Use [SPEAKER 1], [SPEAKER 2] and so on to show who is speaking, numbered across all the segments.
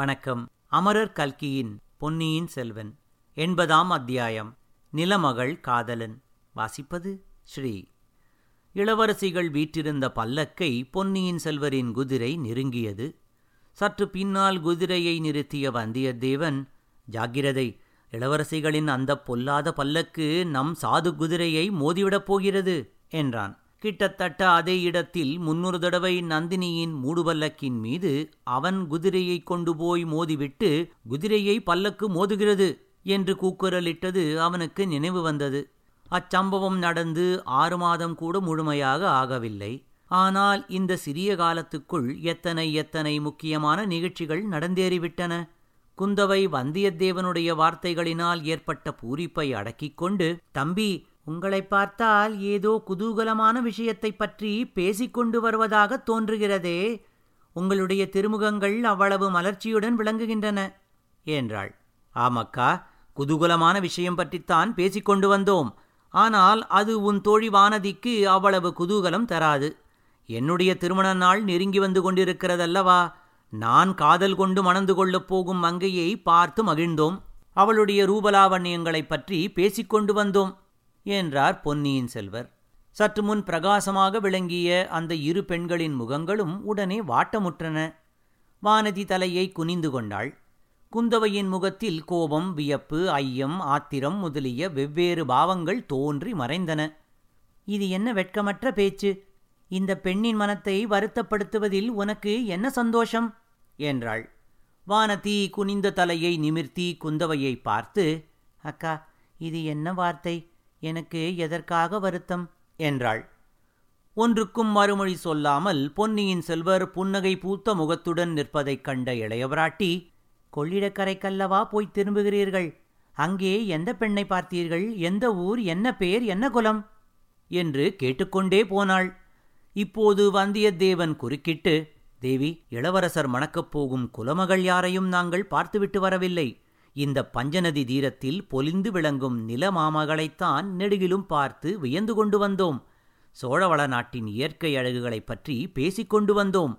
[SPEAKER 1] வணக்கம். அமரர் கல்கியின் பொன்னியின் செல்வன் எண்பதாம் அத்தியாயம் நிலமகள் காதலன். வாசிப்பது ஸ்ரீ. இளவரசிகள் வீற்றிருந்த பல்லக்கை பொன்னியின் செல்வரின் குதிரை நெருங்கியது. சற்று பின்னால் குதிரையை நிறுத்திய வந்தியத்தேவன் ஜாக்கிரதை இளவரசிகளின் அந்த பொல்லாத பல்லக்கு நம் சாது குதிரையை மோதிவிடப் போகிறது என்றான். கிட்டத்தட்ட அதே இடத்தில் முன்னொரு தடவை நந்தினியின் மூடுபல்லக்கின் மீது அவன் குதிரையை கொண்டு போய் மோதிவிட்டு குதிரையை பல்லக்கு மோதுகிறது என்று கூக்குரலிட்டது அவனுக்கு நினைவு வந்தது. அச்சம்பவம் நடந்து ஆறு மாதம் கூட முழுமையாக ஆகவில்லை. ஆனால் இந்த சிறிய காலத்துக்குள் எத்தனை எத்தனை முக்கியமான நிகழ்ச்சிகள் நடந்தேறிவிட்டன. குந்தவை வந்தியத்தேவனுடைய வார்த்தைகளினால் ஏற்பட்ட பூரிப்பை அடக்கிக் கொண்டு தம்பி உங்களை பார்த்தால் ஏதோ குதூகலமான விஷயத்தைப் பற்றி பேசிக்கொண்டு வருவதாக தோன்றுகிறதே. உங்களுடைய திருமுகங்கள் அவ்வளவு மலர்ச்சியுடன் விளங்குகின்றன என்றாள். ஆமக்கா குதூகலமான விஷயம் பற்றித்தான் பேசிக்கொண்டு வந்தோம். ஆனால் அது உன் தோழி வானதிக்கு அவ்வளவு குதூகலம் தராது. என்னுடைய திருமண நாள் நெருங்கி வந்து கொண்டிருக்கிறதல்லவா? நான் காதல் கொண்டு மணந்து கொள்ளப் போகும் மங்கையை பார்த்து மகிழ்ந்தோம். அவளுடைய ரூபலாவண்யங்களைப் பற்றி பேசிக்கொண்டு வந்தோம். என்றார் பொன்னியின் செல்வர். சற்று முன் பிரகாசமாக விளங்கிய அந்த இரு பெண்களின் முகங்களும் உடனே வாட்டமுற்றன. வானதி தலையை குனிந்து கொண்டாள். குந்தவையின் முகத்தில் கோபம் வியப்பு ஐயம் ஆத்திரம் முதலிய வெவ்வேறு பாவங்கள் தோன்றி மறைந்தன. இது என்ன வெட்கமற்ற பேச்சு? இந்த பெண்ணின் மனத்தை வருத்தப்படுத்துவதில் உனக்கு என்ன சந்தோஷம்? என்றாள். வானதி குனிந்த தலையை நிமிர்த்தி குந்தவையை பார்த்து அக்கா இது என்ன வார்த்தை? எனக்கு எதற்காக வருத்தம்? என்றாள். ஒன்றுக்கும் மறுமொழி சொல்லாமல் பொன்னியின் செல்வர் புன்னகை பூத்த முகத்துடன் நிற்பதைக் கண்ட இளையவராட்டி கொள்ளிடக்கரைக்கல்லவா போய் திரும்புகிறீர்கள்? அங்கே எந்த பெண்ணை பார்த்தீர்கள்? எந்த ஊர்? என்ன பேர்? என்ன குலம்? என்று கேட்டுக்கொண்டே போனாள். இப்போது வந்தியத்தேவன் குறுக்கிட்டு தேவி இளவரசர் மணக்கப் போகும் குலமகள் யாரையும் நாங்கள் பார்த்துவிட்டு வரவில்லை. இந்த பஞ்சநதி தீரத்தில் பொலிந்து விளங்கும் நிலமாமகளைத்தான் நெடுகிலும் பார்த்து வியந்து கொண்டு வந்தோம். சோழவள நாட்டின் இயற்கை அழகுகளைப் பற்றி பேசிக் கொண்டு வந்தோம்.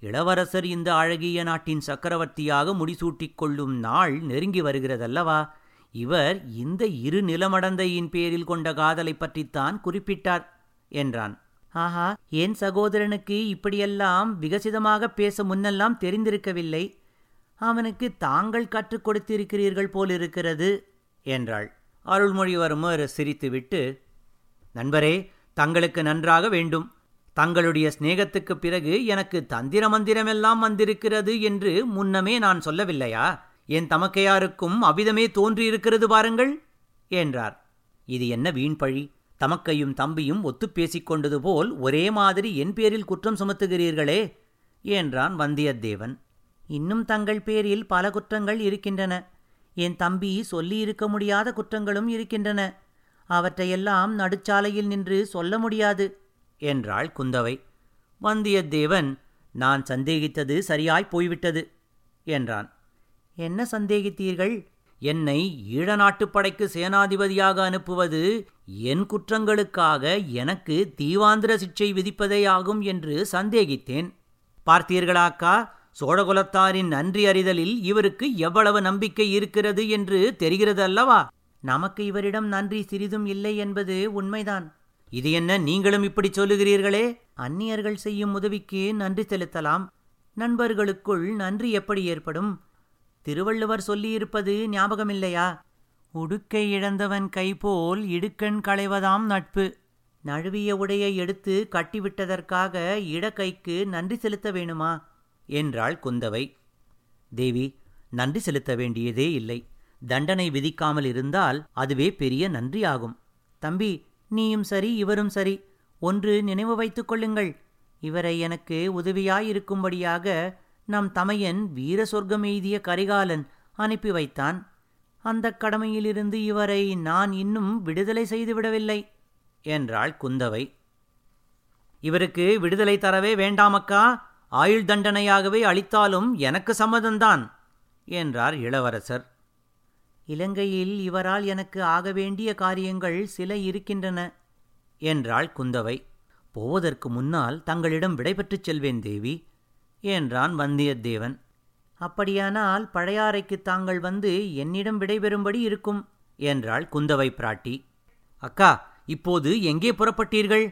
[SPEAKER 1] இளவரசர் இந்த அழகிய நாட்டின் சக்கரவர்த்தியாக முடிசூட்டிக் கொள்ளும் நாள் நெருங்கி வருகிறதல்லவா? இவர் இந்த இரு நிலமடந்தையின் பேரில் கொண்ட காதலை பற்றித்தான் குறிப்பிட்டார் என்றான். ஆஹா என் சகோதரனுக்கு இப்படியெல்லாம் விகசிதமாக பேச முன்னெல்லாம் தெரிந்திருக்கவில்லை. அவனுக்கு தாங்கள் கற்றுக் கொடுத்திருக்கிறீர்கள் போலிருக்கிறது என்றாள். அருள்மொழிவர்மர் சிரித்துவிட்டு நண்பரே தங்களுக்கு நன்றாக வேண்டும். தங்களுடைய சிநேகத்துக்குப் பிறகு எனக்கு தந்திர மந்திரமெல்லாம் வந்திருக்கிறது என்று முன்னமே நான் சொல்லவில்லையா? என் தமக்கையாருக்கும் அவ்விதமே தோன்றியிருக்கிறது பாருங்கள் என்றார். இது என்ன வீண்பழி தமக்கையும் தம்பியும் ஒத்துப் பேசிக்கொண்டது போல் ஒரே மாதிரி என் பேரில் குற்றம் சுமத்துகிறீர்களே என்றான் வந்தியத்தேவன். இன்னும் தங்கள் பேரில் பல குற்றங்கள் இருக்கின்றன. என் தம்பி சொல்லியிருக்க முடியாத குற்றங்களும் இருக்கின்றன. அவற்றையெல்லாம் நடுச்சாலையில் நின்று சொல்ல முடியாது என்றாள் குந்தவை. வந்தியத்தேவன் நான் சந்தேகித்தது சரியாய் போய்விட்டது என்றான். என்ன சந்தேகித்தீர்கள்? என்னை ஈழ நாட்டுப்படைக்கு சேனாதிபதியாக அனுப்புவது என் குற்றங்களுக்காக எனக்கு தீவாந்திர சிக்ஷை விதிப்பதேயாகும் என்று சந்தேகித்தேன். பார்த்தீர்களாக்கா? சோழகுலத்தாரின் நன்றி அறிதலில் இவருக்கு எவ்வளவு நம்பிக்கை இருக்கிறது என்று தெரிகிறது அல்லவா நமக்கு இவரிடம் நன்றி சிறிதும் இல்லை என்பது உண்மைதான். இது என்ன நீங்களும் இப்படி சொல்லுகிறீர்களே? அந்நியர்கள் செய்யும் உதவிக்கு நன்றி செலுத்தலாம். நண்பர்களுக்குள் நன்றி எப்படி ஏற்படும்? திருவள்ளுவர் சொல்லியிருப்பது ஞாபகமில்லையா? உடுக்கை இழந்தவன் கைபோல் இடுக்கண் களைவதாம் நட்பு. நழுவிய உடையை எடுத்து கட்டிவிட்டதற்காக இடக்கைக்கு நன்றி செலுத்த வேணுமா? என்றாள் குந்தவை. தேவி நன்றி செலுத்த வேண்டியதே இல்லை. தண்டனை விதிக்காமல் இருந்தால் அதுவே பெரிய நன்றியாகும். தம்பி நீயும் சரி இவரும் சரி. ஒன்று நினைவு வைத்துக் கொள்ளுங்கள். இவரை எனக்கு உதவியாயிருக்கும்படியாக நம் தமையன் வீர சொர்க்கம் எய்திய கரிகாலன் அனுப்பி வைத்தான். அந்த கடமையிலிருந்து இவரை நான் இன்னும் விடுதலை செய்துவிடவில்லை என்றாள் குந்தவை. இவருக்கு விடுதலை தரவே வேண்டாமக்கா ஆயுள் தண்டனையாகவே அளித்தாலும் எனக்கு சம்மதம்தான் என்றார் இளவரசர். இலங்கையில் இவரால் எனக்கு ஆக வேண்டிய காரியங்கள் சில இருக்கின்றன என்றாள் குந்தவை. போவதற்கு முன்னால் தங்களிடம் விடைபெற்றுச் செல்வேன் தேவி என்றான் வந்தியத்தேவன். அப்படியானால் பழையாறைக்கு தாங்கள் வந்து என்னிடம் விடைபெறும்படி இருக்கும் என்றாள் குந்தவை பிராட்டி. அக்கா இப்போது எங்கே புறப்பட்டீர்கள்?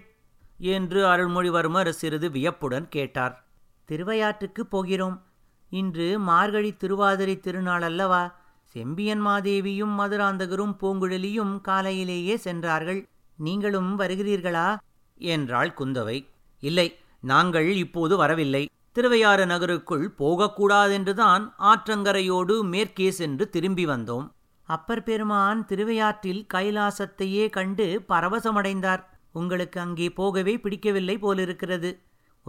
[SPEAKER 1] என்று அருள்மொழிவர்மர் சிறிது வியப்புடன் கேட்டார். திருவையாற்றுக்கு போகிறோம். இன்று மார்கழி திருவாதிரை திருநாள் அல்லவா? செம்பியன் மாதேவியும் மதுராந்தகரும் பூங்குழலியும் காலையிலேயே சென்றார்கள். நீங்களும் வருகிறீர்களா? என்றாள் குந்தவை. இல்லை நாங்கள் இப்போது வரவில்லை. திருவையாறு நகருக்குள் போகக்கூடாதென்றுதான் ஆற்றங்கரையோடு மேற்கே சென்று திரும்பி வந்தோம். அப்பர் பெருமான் திருவையாற்றில் கைலாசத்தையே கண்டு பரவசமடைந்தார். உங்களுக்கு அங்கே போகவே பிடிக்கவில்லை போலிருக்கிறது.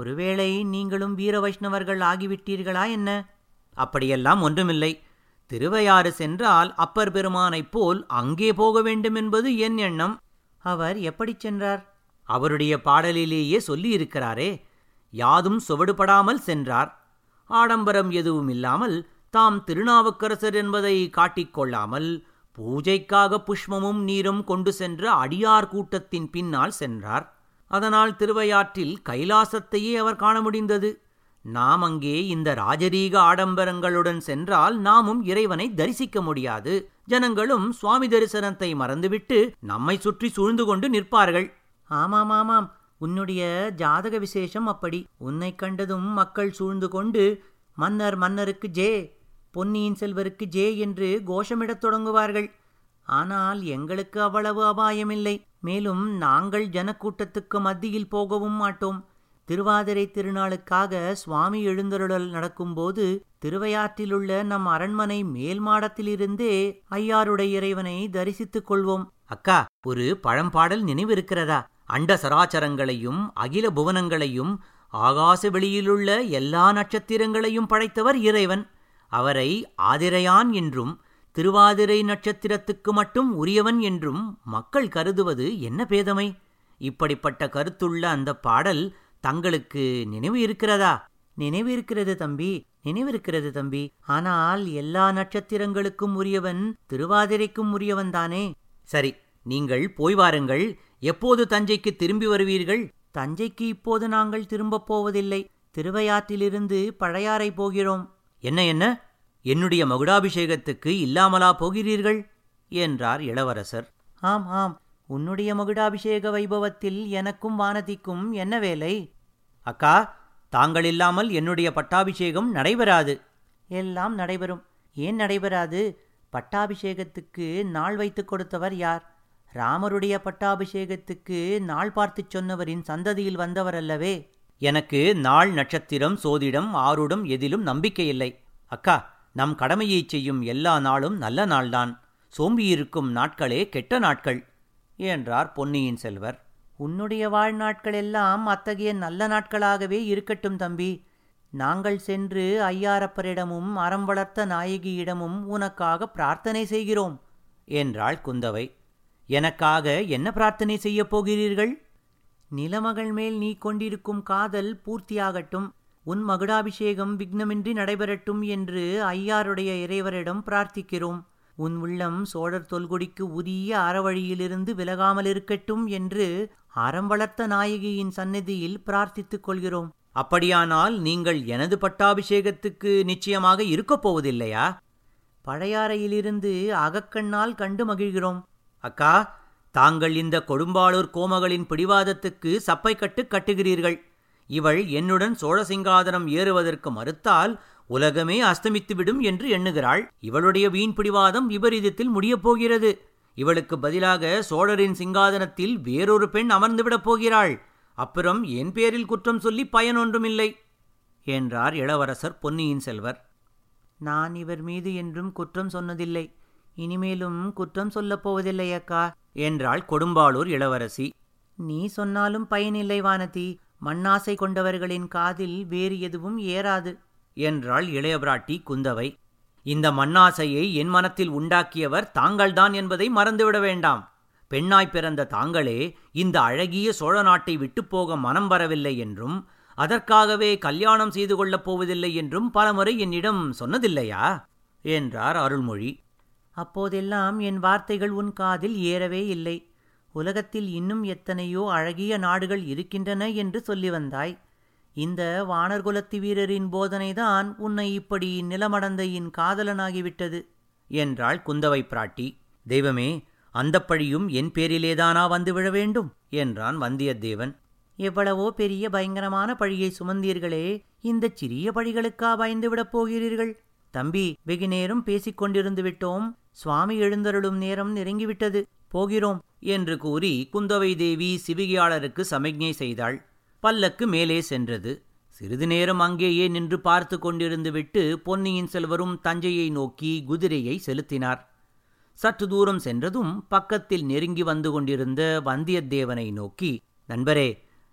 [SPEAKER 1] ஒருவேளை நீங்களும் வீர வைஷ்ணவர்கள் ஆகிவிட்டீர்களா என்ன? அப்படியெல்லாம் ஒன்றுமில்லை. திருவையாறு சென்றால் அப்பர் பெருமானைப் போல் அங்கே போக வேண்டும் என்பது என் எண்ணம். அவர் எப்படிச் சென்றார்? அவருடைய பாடலிலேயே சொல்லியிருக்கிறாரே யாதும் சுவடுபடாமல் சென்றார். ஆடம்பரம் எதுவும் இல்லாமல் தாம் திருநாவுக்கரசர் என்பதை காட்டிக்கொள்ளாமல் பூஜைக்காக புஷ்பமும் நீரும் கொண்டு சென்ற அடியார் கூட்டத்தின் பின்னால் சென்றார். அதனால் திருவையாற்றில் கைலாசத்தையே அவர் காண முடிந்தது. நாம் அங்கே இந்த ராஜரீக ஆடம்பரங்களுடன் சென்றால் நாமும் இறைவனை தரிசிக்க முடியாது. ஜனங்களும் சுவாமி தரிசனத்தை மறந்துவிட்டு நம்மை சுற்றி சூழ்ந்து கொண்டு நிற்பார்கள். ஆமாம் ஆமாம். உன்னுடைய ஜாதக விசேஷம் அப்படி. உன்னை கண்டதும் மக்கள் சூழ்ந்து கொண்டு மன்னர் மன்னருக்கு ஜே பொன்னியின் செல்வருக்கு ஜே என்று கோஷமிடத் தொடங்குவார்கள். ஆனால் எங்களுக்கு அவ்வளவு அபாயமில்லை. மேலும் நாங்கள் ஜனக்கூட்டத்துக்கு மத்தியில் போகவும் மாட்டோம். திருவாதிரை திருநாளுக்காக சுவாமி எழுந்தருளல் நடக்கும்போது திருவையாற்றிலுள்ள நம் அரண்மனை மேல் மாடத்திலிருந்தே ஐயாருடைய இறைவனை தரிசித்துக் கொள்வோம். அக்கா ஒரு பழம்பாடல் நினைவிருக்கிறதா? அண்ட சராச்சரங்களையும் அகில புவனங்களையும் ஆகாச வெளியிலுள்ள எல்லா நட்சத்திரங்களையும் படைத்தவர் இறைவன். அவரை ஆதிரையான் என்றும் திருவாதிரை நட்சத்திரத்துக்கு மட்டும் உரியவன் என்றும் மக்கள் கருதுவது என்ன பேதமை? இப்படிப்பட்ட கருத்துள்ள அந்த பாடல் தங்களுக்கு நினைவு இருக்கிறதா? நினைவு இருக்கிறது தம்பி நினைவிருக்கிறது தம்பி. ஆனால் எல்லா நட்சத்திரங்களுக்கும் உரியவன் திருவாதிரைக்கும் உரியவன் தானே? சரி நீங்கள் போய் வாருங்கள். எப்போது தஞ்சைக்கு திரும்பி வருவீர்கள்? தஞ்சைக்கு இப்போது நாங்கள் திரும்பப் போவதில்லை. திருவையாற்றிலிருந்து பழையாறை போகிறோம். என்ன என்ன? என்னுடைய மகுடாபிஷேகத்துக்கு இல்லாமலா போகிறீர்கள்? என்றார் இளவரசர். ஆம் ஆம். உன்னுடைய மகுடாபிஷேக வைபவத்தில் எனக்கும் வானதிக்கும் என்ன வேலை? அக்கா தாங்கள் இல்லாமல் என்னுடைய பட்டாபிஷேகம் நடைபெறாது. எல்லாம் நடைபெறும். ஏன் நடைபெறாது? பட்டாபிஷேகத்துக்கு நாள் வைத்துக் கொடுத்தவர் யார்? ராமருடைய பட்டாபிஷேகத்துக்கு நாள் பார்த்துச் சொன்னவரின் சந்ததியில் வந்தவர் அல்லவே எனக்கு நாள் நட்சத்திரம் சோதிடம் ஆருடம் எதிலும் நம்பிக்கையில்லை. அக்கா நம் கடமையைச் செய்யும் எல்லா நாளும் நல்ல நாள்தான். சோம்பியிருக்கும் நாட்களே கெட்ட நாட்கள் என்றார் பொன்னியின் செல்வர். உன்னுடைய வாழ்நாட்கள் எல்லாம் அத்தகைய நல்ல நாட்களாகவே இருக்கட்டும் தம்பி. நாங்கள் சென்று ஐயாரப்பரிடமும் அறம் வளர்த்த நாயகியிடமும் உனக்காக பிரார்த்தனை செய்கிறோம் என்றாள் குந்தவை. எனக்காக என்ன பிரார்த்தனை செய்யப் போகிறீர்கள்? நிலமகள் மேல் நீ கொண்டிருக்கும் காதல் பூர்த்தியாகட்டும். உன் மகுடாபிஷேகம் விக்னமின்றி நடைபெறட்டும் என்று ஐயாருடைய இறைவரிடம் பிரார்த்திக்கிறோம். உன் உள்ளம் சோழர் தொல்குடிக்கு உரிய அறவழியிலிருந்து விலகாமல் இருக்கட்டும் என்று அறம் வளர்த்த நாயகியின் சந்நிதியில் பிரார்த்தித்துக் கொள்கிறோம். அப்படியானால் நீங்கள் எனது பட்டாபிஷேகத்துக்கு நிச்சயமாக இருக்கப் போவதில்லையா? பழையாறையிலிருந்து அகக்கண்ணால் கண்டு மகிழ்கிறோம். அக்கா தாங்கள் இந்த கொடும்பாளூர் கோமகளின் பிடிவாதத்துக்கு சப்பை கட்டு கட்டுகிறீர்கள். இவள் என்னுடன் சோழசிங்காதனம் ஏறுவதற்கு மறுத்தால் உலகமே அஸ்தமித்துவிடும் என்று எண்ணுகிறாள். இவளுடைய வீண் பிடிவாதம் விபரீதத்தில் முடியப் போகிறது. இவளுக்கு பதிலாக சோழரின் சிங்காதனத்தில் வேறொரு பெண் அமர்ந்துவிடப் போகிறாள். அப்புறம் என் பேரில் குற்றம் சொல்லி பயனொன்றுமில்லை என்றார் இளவரசர் பொன்னியின் செல்வர். நான் இவர் மீது என்றும் குற்றம் சொன்னதில்லை. இனிமேலும் குற்றம் சொல்லப் போவதில்லை அக்கா என்றாள் கொடும்பாளூர் இளவரசி. நீ சொன்னாலும் பயனில்லை வானதி. மண்ணாசை கொண்டவர்களின் காதில் வேறு எதுவும் ஏறாது என்றாள் இளையபிராட்டி குந்தவை. இந்த மண்ணாசையை என் மனத்தில் உண்டாக்கியவர் தாங்கள்தான் என்பதை மறந்துவிட வேண்டாம். பெண்ணாய் பிறந்த தாங்களே இந்த அழகிய சோழ நாட்டை விட்டுப்போக மனம் வரவில்லை என்றும் அதற்காகவே கல்யாணம் செய்து கொள்ளப் போவதில்லை என்றும் பலமுறை என்னிடம் சொன்னதில்லையா? என்றார் அருள்மொழி. அப்போதெல்லாம் என் வார்த்தைகள் உன் காதில் ஏறவே இல்லை. உலகத்தில் இன்னும் எத்தனையோ அழகிய நாடுகள் இருக்கின்றன என்று சொல்லி வந்தாய். இந்த வானர்குலத்து வீரரின் போதனைதான் உன்னை இப்படி நிலமடந்தையின் காதலனாகிவிட்டது என்றாள் குந்தவை பிராட்டி. தெய்வமே அந்த பழியும் என் பேரிலேதானா வந்து விழ வேண்டும் என்றான் வந்தியத்தேவன். எவ்வளவோ பெரிய பயங்கரமான பழியை சுமந்தீர்களே இந்த சிறிய பழிகளுக்கா பயந்துவிடப் போகிறீர்கள்? தம்பி வெகு நேரம் பேசிக் கொண்டிருந்து விட்டோம். சுவாமி எழுந்தருளும் நேரம் நெருங்கிவிட்டது. போகிறோம் என்று கூறி குந்தவை தேவி சிவிகையாளருக்கு சமிக்ஞை செய்தாள். பல்லக்கு மேலே சென்றது. சிறிது நேரம் அங்கேயே நின்று பார்த்து கொண்டிருந்துவிட்டு பொன்னியின் செல்வரும் தஞ்சையை நோக்கி குதிரையை செலுத்தினார். சற்று தூரம் சென்றதும் பக்கத்தில் நெருங்கி வந்து கொண்டிருந்த வந்தியத்தேவனை நோக்கி நண்பரே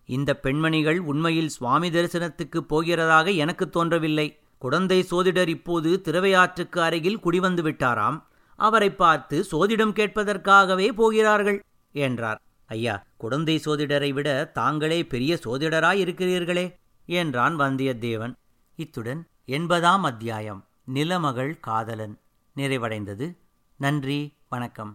[SPEAKER 1] இந்த பெண்மணிகள் உண்மையில் சுவாமி தரிசனத்துக்கு போகிறதாக எனக்கு தோன்றவில்லை. குடந்தை சோதிடர் இப்போது திருவையாற்றுக்கு அருகில் குடிவந்து விட்டாராம். அவரை பார்த்து சோதிடம் கேட்பதற்காகவே போகிறார்கள் என்றார். ஐயா குழந்தை சோதிடரை விட தாங்களே பெரிய சோதிடராயிருக்கிறீர்களே என்றான் வந்தியத்தேவன். இத்துடன் எண்பதாம் அத்தியாயம் நிலமகள் காதலன் நிறைவடைந்தது. நன்றி வணக்கம்.